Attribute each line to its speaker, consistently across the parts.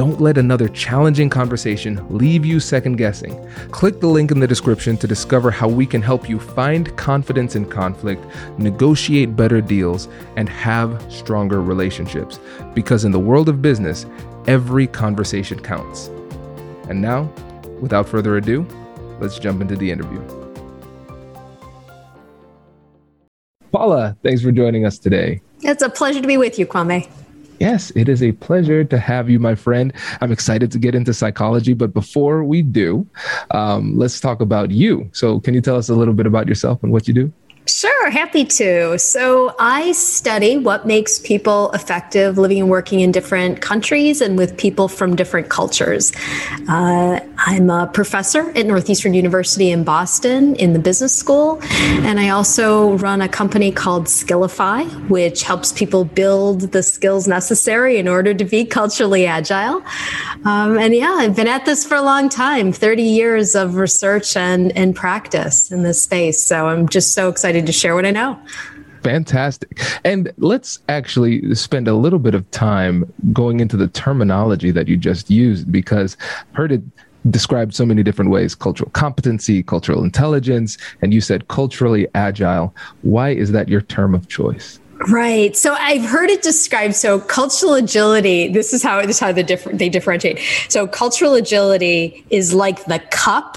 Speaker 1: Don't let another challenging conversation leave you second guessing. Click the link in the description to discover how we can help you find confidence in conflict, negotiate better deals, and have stronger relationships. Because in the world of business, every conversation counts. And now, without further ado, let's jump into the interview. Paula, thanks for joining us today.
Speaker 2: It's a pleasure to be with you, Kwame.
Speaker 1: Yes, it is a pleasure to have you, my friend. I'm excited to get into psychology, but before we do, um, let's talk about you. So, can you tell us a little bit about yourself and what you do?
Speaker 2: Sure, happy to. So, I study what makes people effective living and working in different countries and with people from different cultures. Uh, I'm a professor at Northeastern University in Boston in the business school, and I also run a company called Skiilify, which helps people build the skills necessary in order to be culturally agile. Um, and yeah, I've been at this for a long time 30 years of research and, and practice in this space. So, I'm just so excited excited to share what I know.
Speaker 1: Fantastic. And let's actually spend a little bit of time going into the terminology that you just used because I've heard it described so many different ways cultural competency, cultural intelligence, and you said culturally agile. Why is that your term of choice?
Speaker 2: Right. So I've heard it described. So cultural agility. This is how this is how the different they differentiate. So cultural agility is like the cup,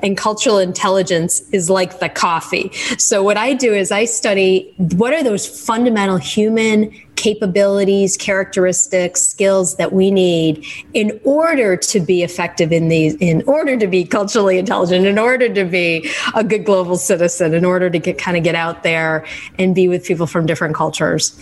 Speaker 2: and cultural intelligence is like the coffee. So what I do is I study what are those fundamental human capabilities, characteristics, skills that we need in order to be effective in these, in order to be culturally intelligent, in order to be a good global citizen, in order to get kind of get out there and be with people from different cultures.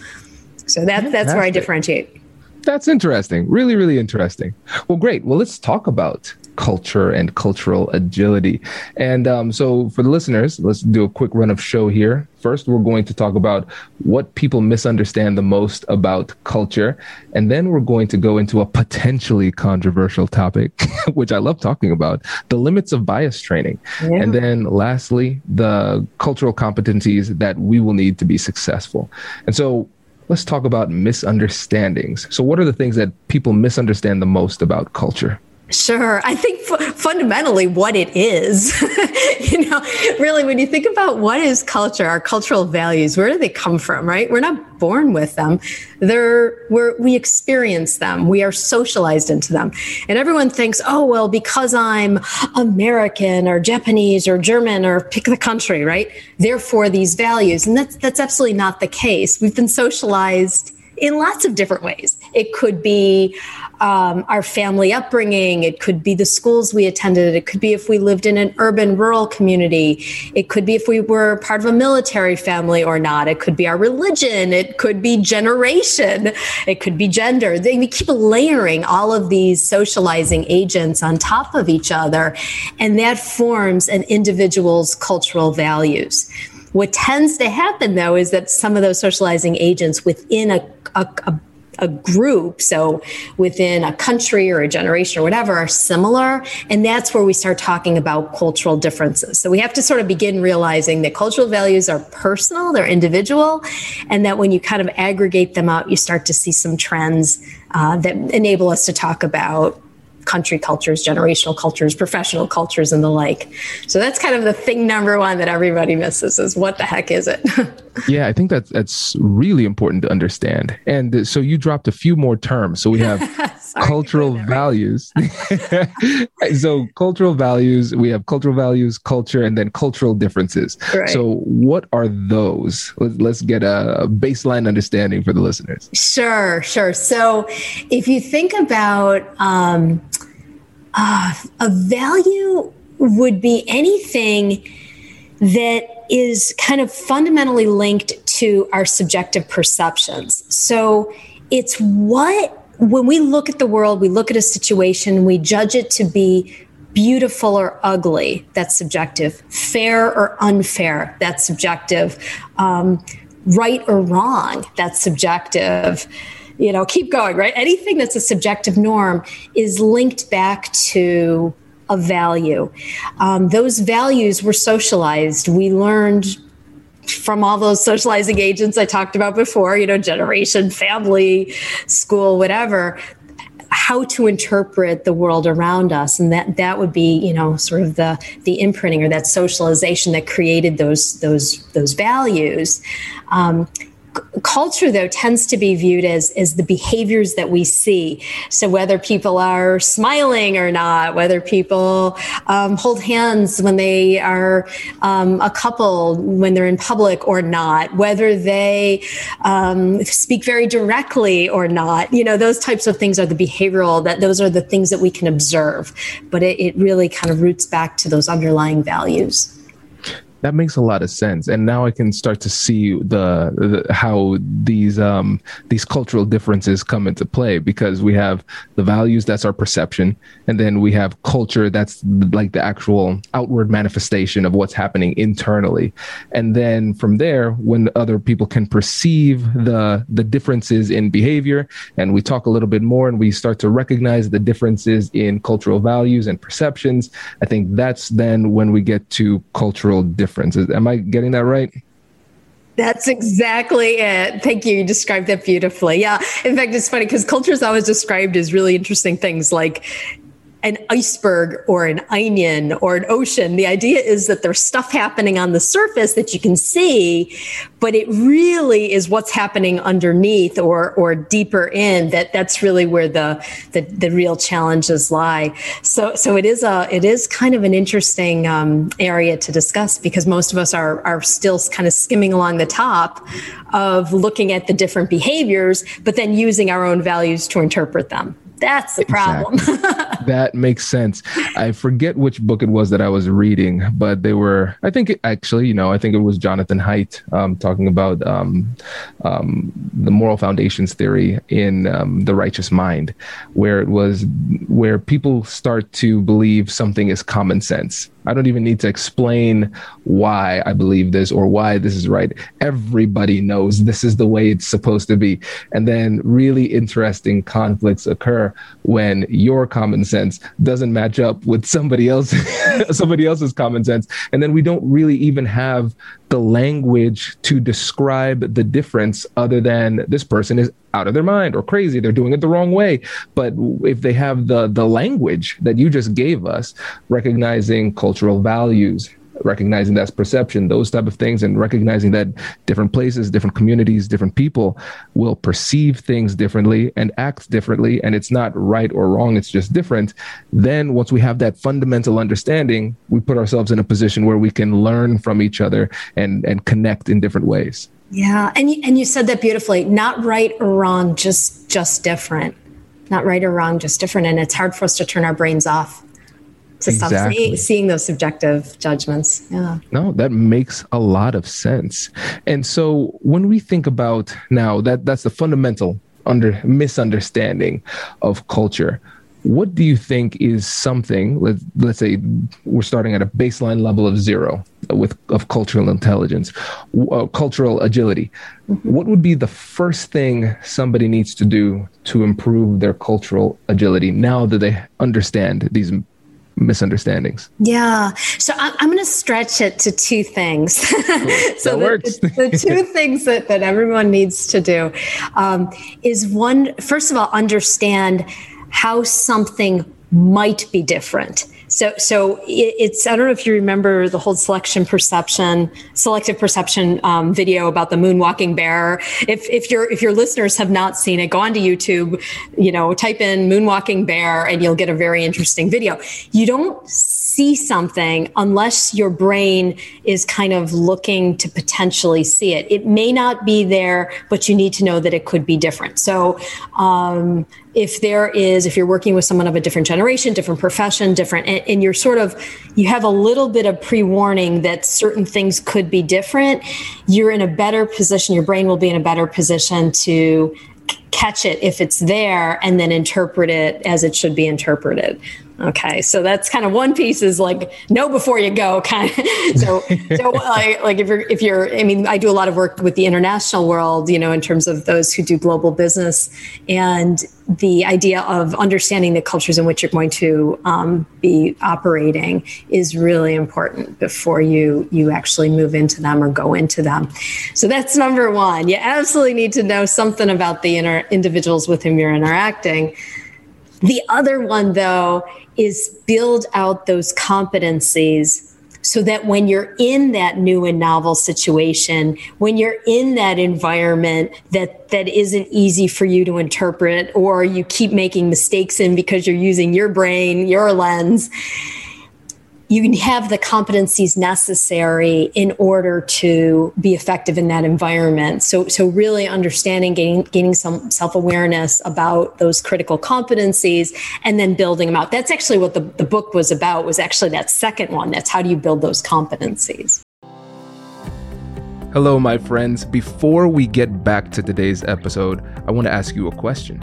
Speaker 2: So that, that's where I differentiate.
Speaker 1: That's interesting. Really, really interesting. Well, great. Well, let's talk about culture and cultural agility. And um, so, for the listeners, let's do a quick run of show here. First, we're going to talk about what people misunderstand the most about culture. And then we're going to go into a potentially controversial topic, which I love talking about the limits of bias training. Yeah. And then, lastly, the cultural competencies that we will need to be successful. And so, let's talk about misunderstandings. So, what are the things that people misunderstand the most about culture?
Speaker 2: Sure. I think f- fundamentally what it is, you know, really, when you think about what is culture, our cultural values, where do they come from, right? We're not born with them. They're, we're, we experience them. We are socialized into them. And everyone thinks, oh, well, because I'm American or Japanese or German or pick the country, right? Therefore, these values. And that's, that's absolutely not the case. We've been socialized in lots of different ways. It could be um, our family upbringing. It could be the schools we attended. It could be if we lived in an urban rural community. It could be if we were part of a military family or not. It could be our religion. It could be generation. It could be gender. They, we keep layering all of these socializing agents on top of each other, and that forms an individual's cultural values. What tends to happen though is that some of those socializing agents within a, a, a a group, so within a country or a generation or whatever, are similar. And that's where we start talking about cultural differences. So we have to sort of begin realizing that cultural values are personal, they're individual, and that when you kind of aggregate them out, you start to see some trends uh, that enable us to talk about country cultures, generational cultures, professional cultures, and the like. So that's kind of the thing number one that everybody misses is what the heck is it?
Speaker 1: yeah, I think that's that's really important to understand. And so you dropped a few more terms. So we have cultural values. so cultural values, we have cultural values, culture, and then cultural differences. Right. So what are those? Let's, let's get a baseline understanding for the listeners.
Speaker 2: Sure, sure. So if you think about um, uh, a value would be anything that is kind of fundamentally linked to our subjective perceptions. So it's what, when we look at the world, we look at a situation, we judge it to be beautiful or ugly, that's subjective, fair or unfair, that's subjective, um, right or wrong, that's subjective you know, keep going, right? Anything that's a subjective norm is linked back to a value. Um, those values were socialized. We learned from all those socializing agents I talked about before, you know, generation, family, school, whatever, how to interpret the world around us. And that that would be, you know, sort of the the imprinting or that socialization that created those those those values. Um, culture though tends to be viewed as as the behaviors that we see. So whether people are smiling or not whether people um, hold hands when they are um, a couple when they're in public or not whether they um, speak very directly or not you know those types of things are the behavioral that those are the things that we can observe. But it, it really kind of roots back to those underlying values
Speaker 1: that makes a lot of sense. And now i can start to see the, the, how these um these cultural differences come into play because we have the values that's our perception. And then we have culture that's like the actual outward manifestation of what's happening internally. And then from there when other people can perceive the the differences in behavior and we talk a little bit more and we start to recognize the differences in cultural values and perceptions i think that's then when we get to cultural differences difference. Am I getting that right?
Speaker 2: That's exactly it. Thank you. You described that beautifully. Yeah. In fact, it's funny because culture is always described as really interesting things like an iceberg or an onion or an ocean. The idea is that there's stuff happening on the surface that you can see, but it really is what's happening underneath or or deeper in that that's really where the the, the real challenges lie. So so it is a it is kind of an interesting um, area to discuss because most of us are are still kind of skimming along the top of looking at the different behaviors, but then using our own values to interpret them. That's the problem.
Speaker 1: Exactly. that makes sense. I forget which book it was that I was reading, but they were, I think it, actually, you know, I think it was Jonathan Haidt um, talking about um, um, the moral foundations theory in um, The Righteous Mind, where it was where people start to believe something is common sense I don't even need to explain why I believe this or why this is right. Everybody knows this is the way it's supposed to be. And then really interesting conflicts occur when your common sense doesn't match up with somebody else somebody else's common sense. And then we don't really even have the language to describe the difference other than this person is out of their mind or crazy they're doing it the wrong way but if they have the the language that you just gave us recognizing cultural values recognizing that's perception, those type of things, and recognizing that different places, different communities, different people will perceive things differently and act differently, and it's not right or wrong, it's just different. Then once we have that fundamental understanding, we put ourselves in a position where we can learn from each other and and connect in different ways.
Speaker 2: Yeah, and you, and you said that beautifully. Not right or wrong, just just different. Not right or wrong, just different. And it's hard for us to turn our brains off to exactly. stop seeing, seeing those subjective judgments. Yeah.
Speaker 1: No, that makes a lot of sense. And so when we think about now that that's the fundamental under misunderstanding of culture. What do you think is something? Let, let's say we're starting at a baseline level of zero, with of cultural intelligence, uh, cultural agility. Mm-hmm. What would be the first thing somebody needs to do to improve their cultural agility now that they understand these misunderstandings?
Speaker 2: Yeah. So I'm, I'm going to stretch it to two things. so
Speaker 1: the, works.
Speaker 2: the, the, two things that, that everyone needs to do um, is one, first of all, understand how something might be different. So, so it's I don't know if you remember the whole selection perception, selective perception um, video about the moonwalking bear. If if your if your listeners have not seen it, go onto YouTube, you know, type in moonwalking bear, and you'll get a very interesting video. You don't see something unless your brain is kind of looking to potentially see it. It may not be there, but you need to know that it could be different. So. Um, if there is if you're working with someone of a different generation different profession different and, and, you're sort of you have a little bit of pre-warning that certain things could be different you're in a better position your brain will be in a better position to catch it if it's there and then interpret it as it should be interpreted Okay, so that's kind of one piece is like know before you go, kind of. so, so like, like if you're if you're, I mean, I do a lot of work with the international world, you know, in terms of those who do global business, and the idea of understanding the cultures in which you're going to um, be operating is really important before you you actually move into them or go into them. So that's number one. You absolutely need to know something about the inner individuals with whom you're interacting. The other one, though, is build out those competencies so that when you're in that new and novel situation when you're in that environment that that isn't easy for you to interpret or you keep making mistakes in because you're using your brain your lens you can have the competencies necessary in order to be effective in that environment. So, so really understanding, gaining, gaining some self awareness about those critical competencies, and then building them out. That's actually what the, the book was about. Was actually that second one. That's how do you build those competencies.
Speaker 1: Hello, my friends. Before we get back to today's episode, I want to ask you a question.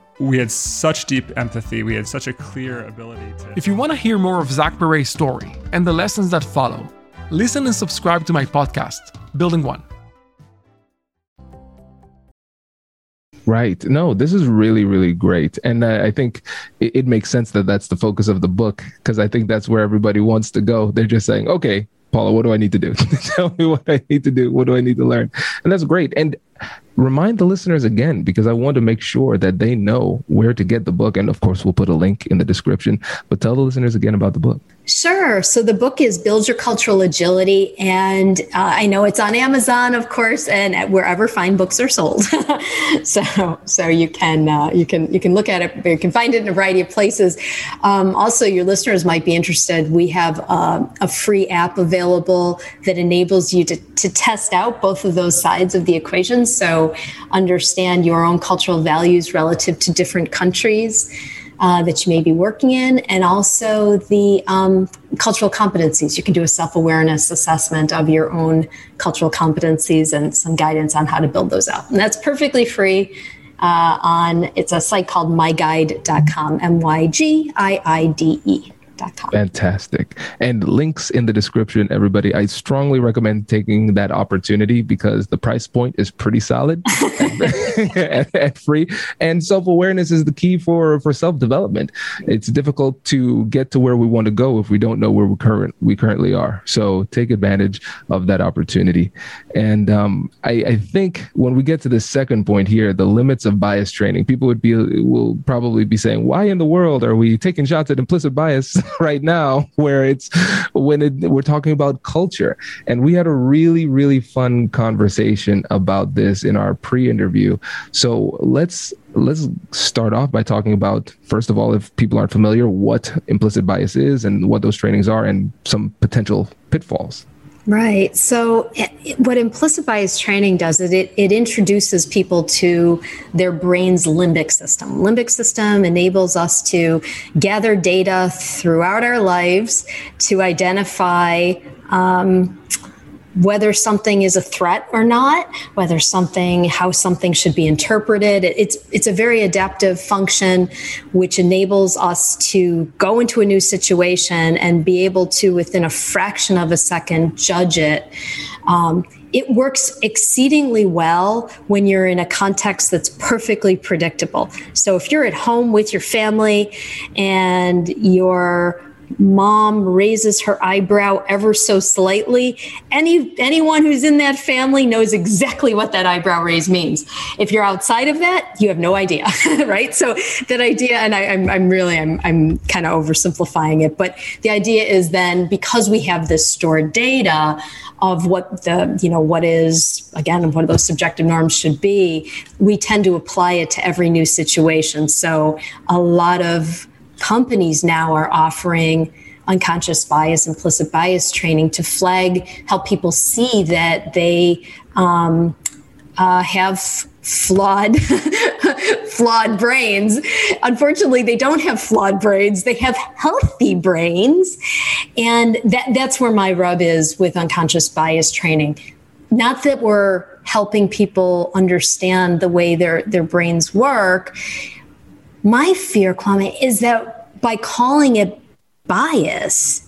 Speaker 3: we had such deep empathy. We had such a clear ability to.
Speaker 4: If you want to hear more of Zach Perret's story and the lessons that follow, listen and subscribe to my podcast, Building One.
Speaker 1: Right. No, this is really, really great. And uh, I think it, it, makes sense that that's the focus of the book because I think that's where everybody wants to go. They're just saying, okay, Paula, what do I need to do? Tell me what I need to do. What do I need to learn? And that's great. And remind the listeners again because I want to make sure that they know where to get the book. And of course, we'll put a link in the description, but tell the listeners again about the book.
Speaker 2: Sure. So the book is Build Your Cultural Agility. And uh, I know it's on Amazon, of course, and wherever fine books are sold. so so you can uh, you can you can look at it, you can find it in a variety of places. Um, also, your listeners might be interested. We have uh, a free app available that enables you to, to test out both of those sides of the equation. So understand your own cultural values relative to different countries uh, that you may be working in, and also the um, cultural competencies. You can do a self awareness assessment of your own cultural competencies and some guidance on how to build those out. And that's perfectly free. Uh, on it's a site called myguide.com
Speaker 1: Fantastic. And links in the description, everybody. I strongly recommend taking that opportunity because the price point is pretty solid and, and, free. And self awareness is the key for, for self development. It's difficult to get to where we want to go if we don't know where we, current, we currently are. So take advantage of that opportunity. And um, I, I think when we get to the second point here, the limits of bias training, people would be will probably be saying, why in the world are we taking shots at implicit bias? right now where it's when it, we're talking about culture. And we had a really, really fun conversation about this in our pre-interview. So let's let's start off by talking about first of all, if people aren't familiar, what implicit bias is and what those trainings are and some potential pitfalls.
Speaker 2: Right. So, what implicit bias training does is it, it introduces people to their brain's limbic system. Limbic system enables us to gather data throughout our lives to identify um, whether something is a threat or not, whether something, how something should be interpreted. It's, it's a very adaptive function which enables us to go into a new situation and be able to, within a fraction of a second, judge it. Um, it works exceedingly well when you're in a context that's perfectly predictable. So if you're at home with your family and you're mom raises her eyebrow ever so slightly, any anyone who's in that family knows exactly what that eyebrow raise means. If you're outside of that, you have no idea, right? So that idea, and I, am I'm, I'm really I'm I'm kind of oversimplifying it, but the idea is then because we have this stored data of what the you know what is again what those subjective norms should be, we tend to apply it to every new situation. So a lot of companies now are offering unconscious bias, implicit bias training to flag, help people see that they um, uh, have flawed flawed brains. Unfortunately they don't have flawed brains they have healthy brains. And that that's where my rub is with unconscious bias training. Not that we're helping people understand the way their their brains work my fear, Kwame, is that by calling it bias,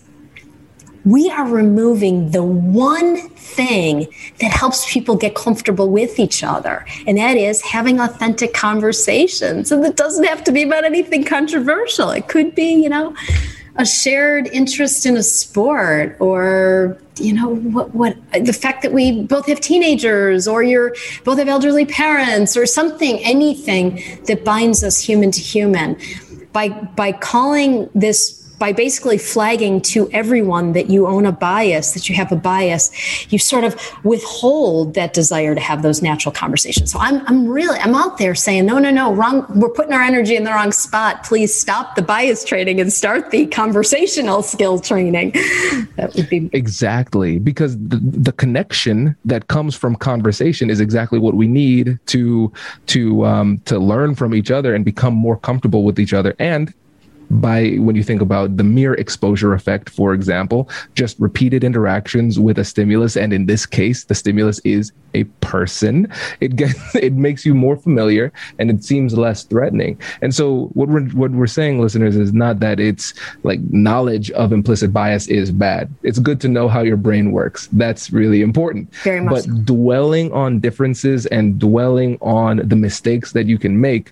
Speaker 2: we are removing the one thing that helps people get comfortable with each other, and that is having authentic conversations. And it doesn't have to be about anything controversial. It could be, you know, a shared interest in a sport or you know what what the fact that we both have teenagers or you're both have elderly parents or something anything that binds us human to human. By by calling this by basically flagging to everyone that you own a bias, that you have a bias, you sort of withhold that desire to have those natural conversations. So I'm, I'm really, I'm out there saying, no, no, no, wrong. We're putting our energy in the wrong spot. Please stop the bias training and start the conversational skill training. That would be
Speaker 1: exactly because the, the connection that comes from conversation is exactly what we need to to um, to learn from each other and become more comfortable with each other and by when you think about the mere exposure effect, for example, just repeated interactions with a stimulus, and in this case, the stimulus is a person. It gets it makes you more familiar, and it seems less threatening. And so, what we're what we're saying, listeners, is not that it's like knowledge of implicit bias is bad. It's good to know how your brain works. That's really important.
Speaker 2: Very much.
Speaker 1: But dwelling on differences and dwelling on the mistakes that you can make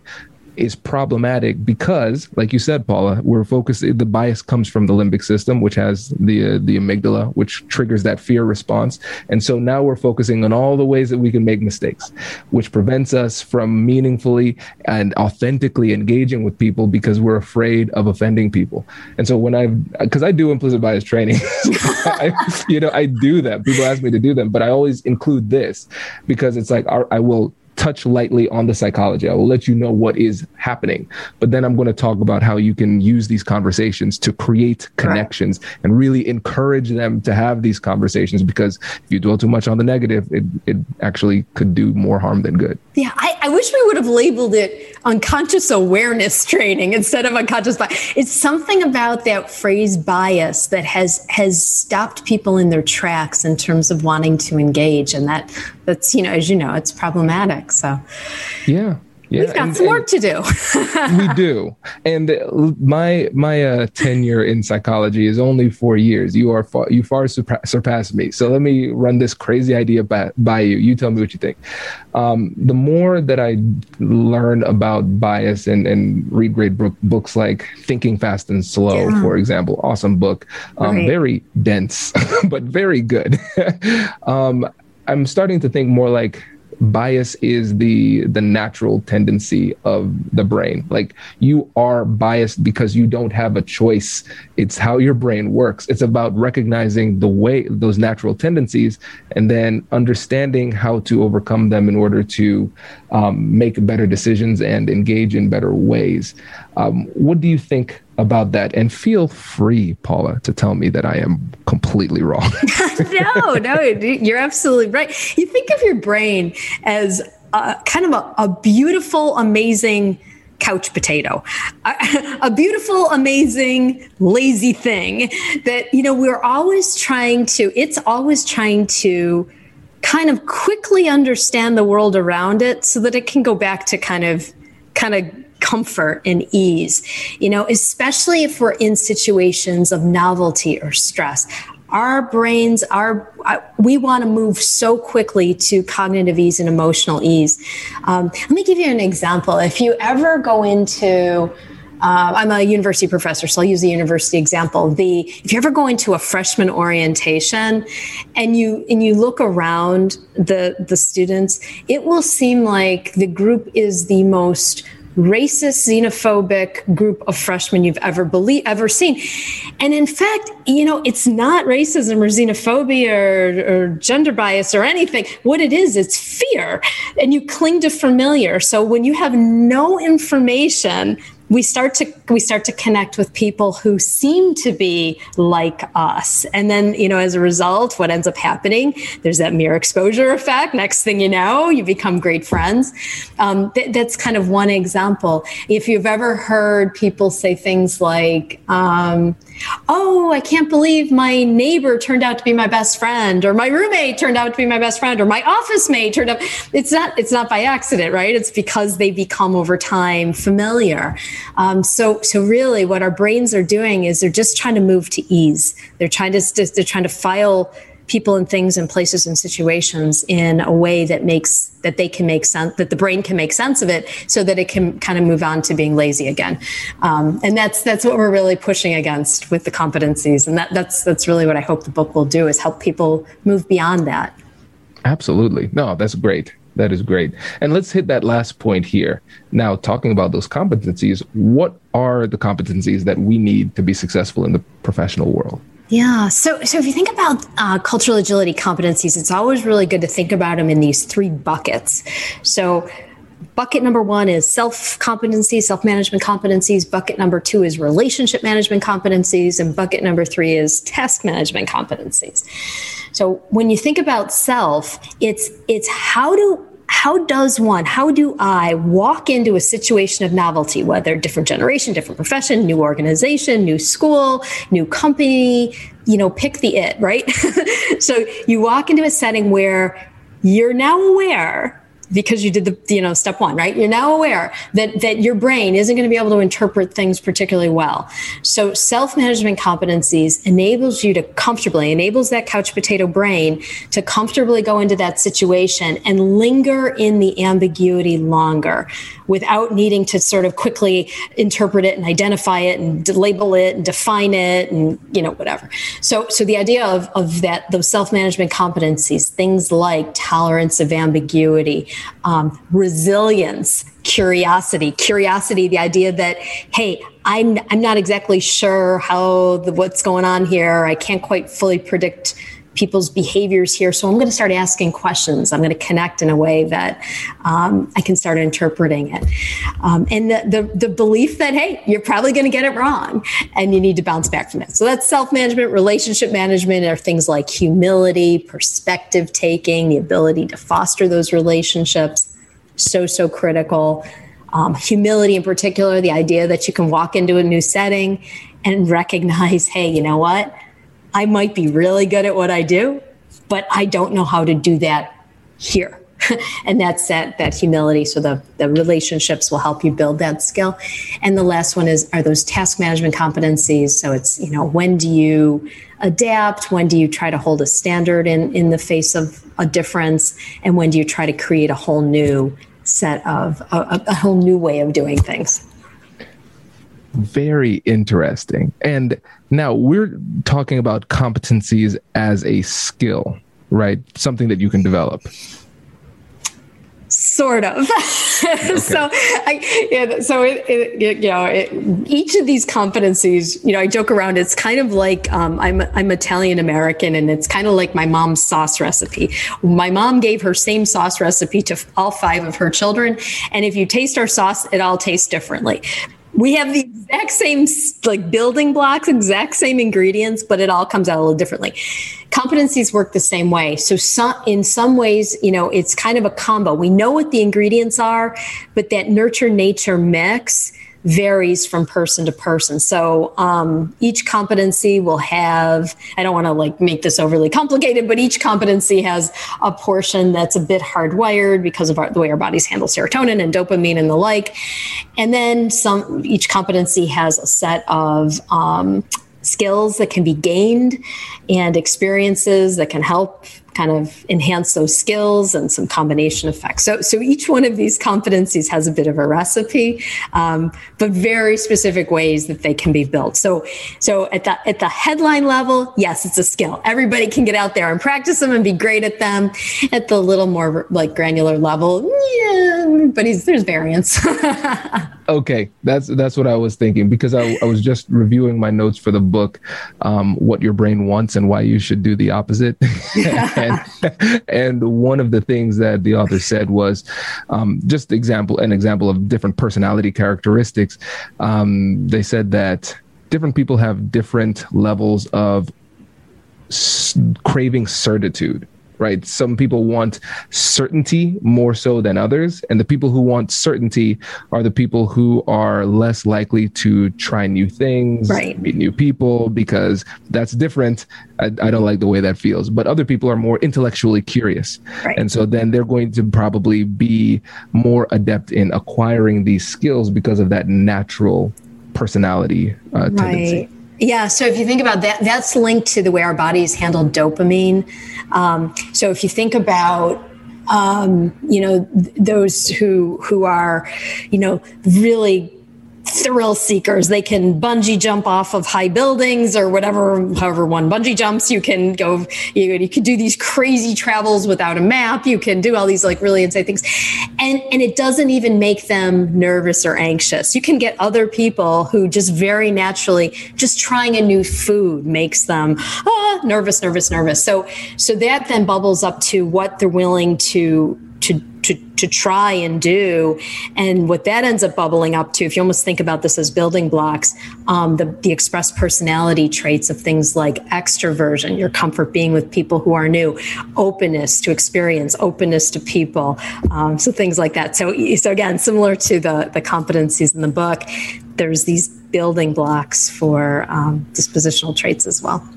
Speaker 1: is problematic because, like you said, Paula, we're focused. The bias comes from the limbic system, which has the uh, the amygdala, which triggers that fear response. And so now we're focusing on all the ways that we can make mistakes, which prevents us from meaningfully and authentically engaging with people because we're afraid of offending people. And so when I, because I do implicit bias training, I, you know, I do that. People ask me to do them, but I always include this because it's like I will touch lightly on the psychology. I will let you know what is happening. But then I'm going to talk about how you can use these conversations to create connections right. and really encourage them to have these conversations because if you dwell too much on the negative, it, it actually could do more harm than good.
Speaker 2: Yeah, I, I wish we would have labeled it unconscious awareness training instead of unconscious bias. It's something about that phrase bias that has has stopped people in their tracks in terms of wanting to engage. And that that's, you know, as you know, it's problematic. So
Speaker 1: yeah.
Speaker 2: Yeah, We've got and, some work to do.
Speaker 1: we do, and my my uh, tenure in psychology is only four years. You are far, you far surpa- surpass me. So let me run this crazy idea by, by you. You tell me what you think. Um, the more that I learn about bias and and read great book, books like Thinking Fast and Slow, yeah. for example, awesome book, um, right. very dense but very good. um, I'm starting to think more like bias is the the natural tendency of the brain. Like you are biased because you don't have a choice. It's how your brain works. It's about recognizing the way those natural tendencies and then understanding how to overcome them in order to um, make better decisions and engage in better ways. Um, what do you think about that. And feel free paula to tell me that i am completely wrong.
Speaker 2: No no you're absolutely right. You think of your brain as a, kind of a, a beautiful amazing couch potato. A, a, beautiful amazing lazy thing that you know we're always trying to it's always trying to kind of quickly understand the world around it so that it can go back to kind of kind of comfort and ease, you know, especially if we're in situations of novelty or stress. Our brains are, uh, we want to move so quickly to cognitive ease and emotional ease. Um, let me give you an example. If you ever go into, uh, I'm a university professor, so I'll use the university example. The if you ever go into a freshman orientation and you and you look around the the students, it will seem like the group is the most racist, xenophobic group of freshmen you've ever believe ever seen. And in fact, you know, it's not racism or xenophobia or, or gender bias or anything. What it is, it's fear. And you cling to familiar. So when you have no information we start to we start to connect with people who seem to be like us and then you know as a result what ends up happening there's that mere exposure effect next thing you know you become great friends um, th- that's kind of one example if you've ever heard people say things like um, oh, I can't believe my neighbor turned out to be my best friend, or my roommate turned out to be my best friend, or my office mate turned out. It's not. It's not by accident, right? It's because they become over time familiar. Um, so, so really, what our brains are doing is they're just trying to move to ease. They're trying to. They're trying to file people and things and places and situations in a way that makes that they can make sense that the brain can make sense of it so that it can kind of move on to being lazy again um, and that's that's what we're really pushing against with the competencies and that that's that's really what i hope the book will do is help people move beyond that
Speaker 1: absolutely no that's great that is great. And let's hit that last point here. Now, talking about those competencies, what are the competencies that we need to be successful in the professional world?
Speaker 2: Yeah. So, so if you think about uh, cultural agility competencies, it's always really good to think about them in these three buckets. So, bucket number one is self competencies, self management competencies. Bucket number two is relationship management competencies. And bucket number three is task management competencies. So, when you think about self, it's, it's how do how does one, how do I walk into a situation of novelty, whether different generation, different profession, new organization, new school, new company, you know, pick the it, right? so you walk into a setting where you're now aware because you did the you know step one right? You're now aware that that your brain isn't going to be able to interpret things particularly well. So self-management competencies enables you to comfortably enables that couch potato brain to comfortably go into that situation and linger in the ambiguity longer without needing to sort of quickly interpret it and identify it and label it and define it and you know whatever. So so the idea of of that those self-management competencies things like tolerance of ambiguity um, resilience curiosity curiosity the idea that hey i'm i'm not exactly sure how the, what's going on here. I can't quite fully predict people's behaviors here. So I'm going to start asking questions. I'm going to connect in a way that um, I can start interpreting it. Um, and the, the, the belief that, hey, you're probably going to get it wrong and you need to bounce back from it. So that's self management, relationship management are things like humility, perspective taking, the ability to foster those relationships. So, so critical. Um, humility in particular, the idea that you can walk into a new setting and recognize, hey, you know what? I might be really good at what I do, but I don't know how to do that here. and that's that that humility. So the, the relationships will help you build that skill. And the last one is are those task management competencies. So it's, you know, when do you adapt? When do you try to hold a standard in, in the face of a difference? And when do you try to create a whole new set of a, a whole new way of doing things?
Speaker 1: Very interesting. And now we're talking about competencies as a skill, right? Something that you can develop.
Speaker 2: Sort of. Okay. so, I, yeah, so it, it, it you know, it, each of these competencies, you know, I joke around. It's kind of like um, I'm I'm Italian American, and it's kind of like my mom's sauce recipe. My mom gave her same sauce recipe to all five of her children, and if you taste our sauce, it all tastes differently we have the exact same like building blocks exact same ingredients but it all comes out a little differently. Competencies work the same way. So some, in some ways you know it's kind of a combo. We know what the ingredients are but that nurture nature mix varies from person to person. So um, each competency will have, I don't want to like make this overly complicated, but each competency has a portion that's a bit hardwired because of our, the way our bodies handle serotonin and dopamine and the like. And then some, each competency has a set of um, skills that can be gained and experiences that can help kind of enhance those skills and some combination effects. So, so each one of these competencies has a bit of a recipe, um, but very specific ways that they can be built. So, so at the at the headline level, yes, it's a skill. Everybody can get out there and practice them and be great at them. At the little more like granular level, yeah, but there's variance.
Speaker 1: okay, that's that's what I was thinking because I, I was just reviewing my notes for the book, um, what your brain wants and why you should do the opposite. and, and one of the things that the author said was um, just example an example of different personality characteristics. Um, they said that different people have different levels of s- craving certitude right? Some people want certainty more so than others. And the people who want certainty are the people who are less likely to try new things,
Speaker 2: right.
Speaker 1: meet new people, because that's different. I, I, don't like the way that feels. But other people are more intellectually curious.
Speaker 2: Right.
Speaker 1: And so then they're going to probably be more adept in acquiring these skills because of that natural personality uh, tendency.
Speaker 2: Yeah. So if you think about that, that's linked to the way our bodies handle dopamine. Um, so if you think about um, you know th- those who who are you know really thrill seekers. They can bungee jump off of high buildings or whatever, however one bungee jumps. You can go, you, you can do these crazy travels without a map. You can do all these like really insane things. And, and it doesn't even make them nervous or anxious. You can get other people who just very naturally, just trying a new food makes them ah, nervous, nervous, nervous. So, so that then bubbles up to what they're willing to, to to, to try and do. And what that ends up bubbling up to, if you almost think about this as building blocks, um, the, the expressed personality traits of things like extroversion, your comfort being with people who are new, openness to experience, openness to people, um, so things like that. So, so again, similar to the, the competencies in the book, there's these building blocks for um, dispositional traits as well.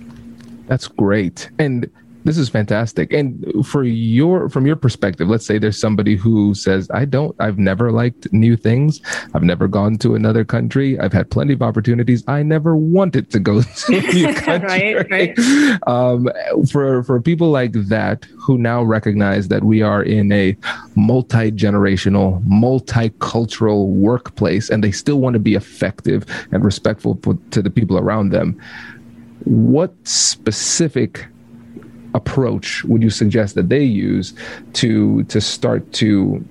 Speaker 1: That's great. And This is fantastic. And for your from your perspective, let's say there's somebody who says, I don't, I've never liked new things. I've never gone to another country. I've had plenty of opportunities. I never wanted to go to a new country. right, right. Um, for for people like that who now recognize that we are in a multi-generational, multicultural workplace and they still want to be effective and respectful to the people around them. What specific approach would you suggest that they use to to start to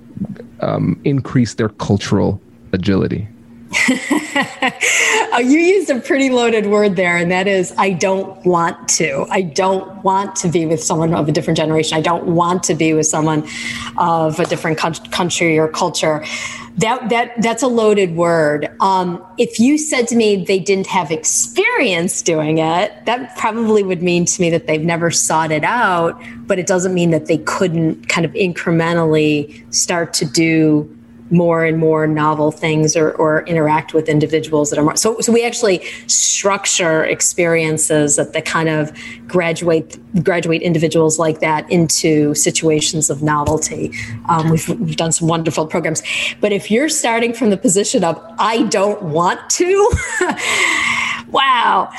Speaker 1: um, increase their cultural agility?
Speaker 2: oh, you used a pretty loaded word there, and that is I don't want to. I don't want to be with someone of a different generation. I don't want to be with someone of a different country or culture that that that's a loaded word. Um, if you said to me they didn't have experience doing it, that probably would mean to me that they've never sought it out. But it doesn't mean that they couldn't kind of incrementally start to do more and more novel things or, or interact with individuals that are more so so we actually structure experiences that, that kind of graduate graduate individuals like that into situations of novelty. Um, we've, we've done some wonderful programs. But if you're starting from the position of i don't want to wow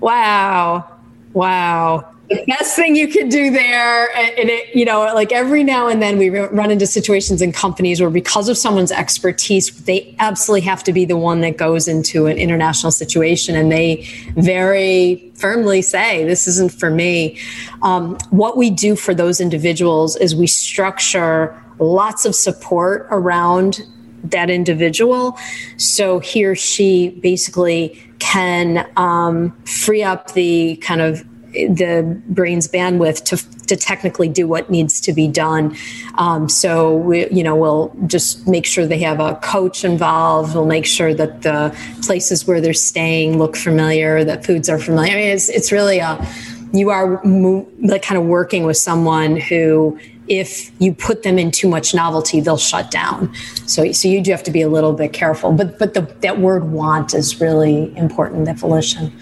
Speaker 2: wow wow the best thing you could do there and it you know like every now and then we run into situations in companies where because of someone's expertise they absolutely have to be the one that goes into an international situation and they very firmly say this isn't for me. Um, what we do for those individuals is we structure lots of support around that individual so he or she basically can um, free up the kind of the brain's bandwidth to to technically do what needs to be done. Um, so we, you know, we'll just make sure they have a coach involved. We'll make sure that the places where they're staying look familiar, that foods are familiar. I mean, it's it's really a you are mo- like kind of working with someone who if you put them in too much novelty they'll shut down so so you do have to be a little bit careful but but the, that word want is really important that volition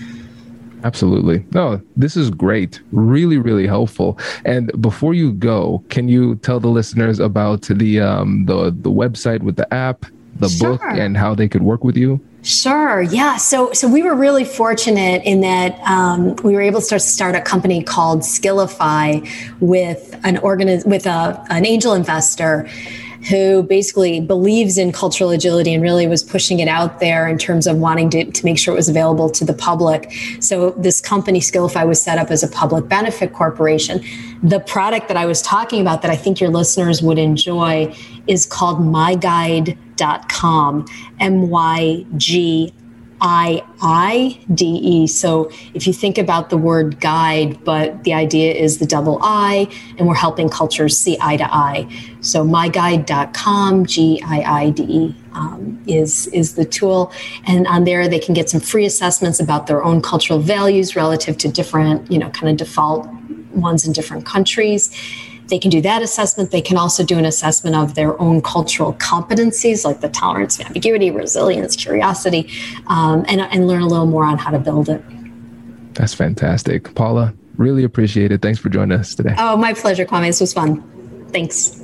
Speaker 1: Absolutely. No, this is great. Really, really helpful. And before you go, can you tell the listeners about the um, the the website with the app, the sure. book, and how they could work with you?
Speaker 2: Sure. Yeah. So, so we were really fortunate in that um, we were able to start a company called Skiilify with an organiz- with a, an angel investor who basically believes in cultural agility and really was pushing it out there in terms of wanting to, to make sure it was available to the public. So this company, Skiilify, was set up as a public benefit corporation. The product that I was talking about that I think your listeners would enjoy is called mygiide.com, M Y G I D E. So if you think about the word guide, but the idea is the double I, and we're helping cultures see eye to eye. So mygiide.com, G I I D E. Um, is is the tool, and on there they can get some free assessments about their own cultural values relative to different, you know, kind of default ones in different countries they can do that assessment. They can also do an assessment of their own cultural competencies, like the tolerance of ambiguity, resilience, curiosity, um, and, and learn a little more on how to build it.
Speaker 1: That's fantastic. Paula, really appreciate it. Thanks for joining us today.
Speaker 2: Oh, my pleasure, Kwame. This was fun. Thanks.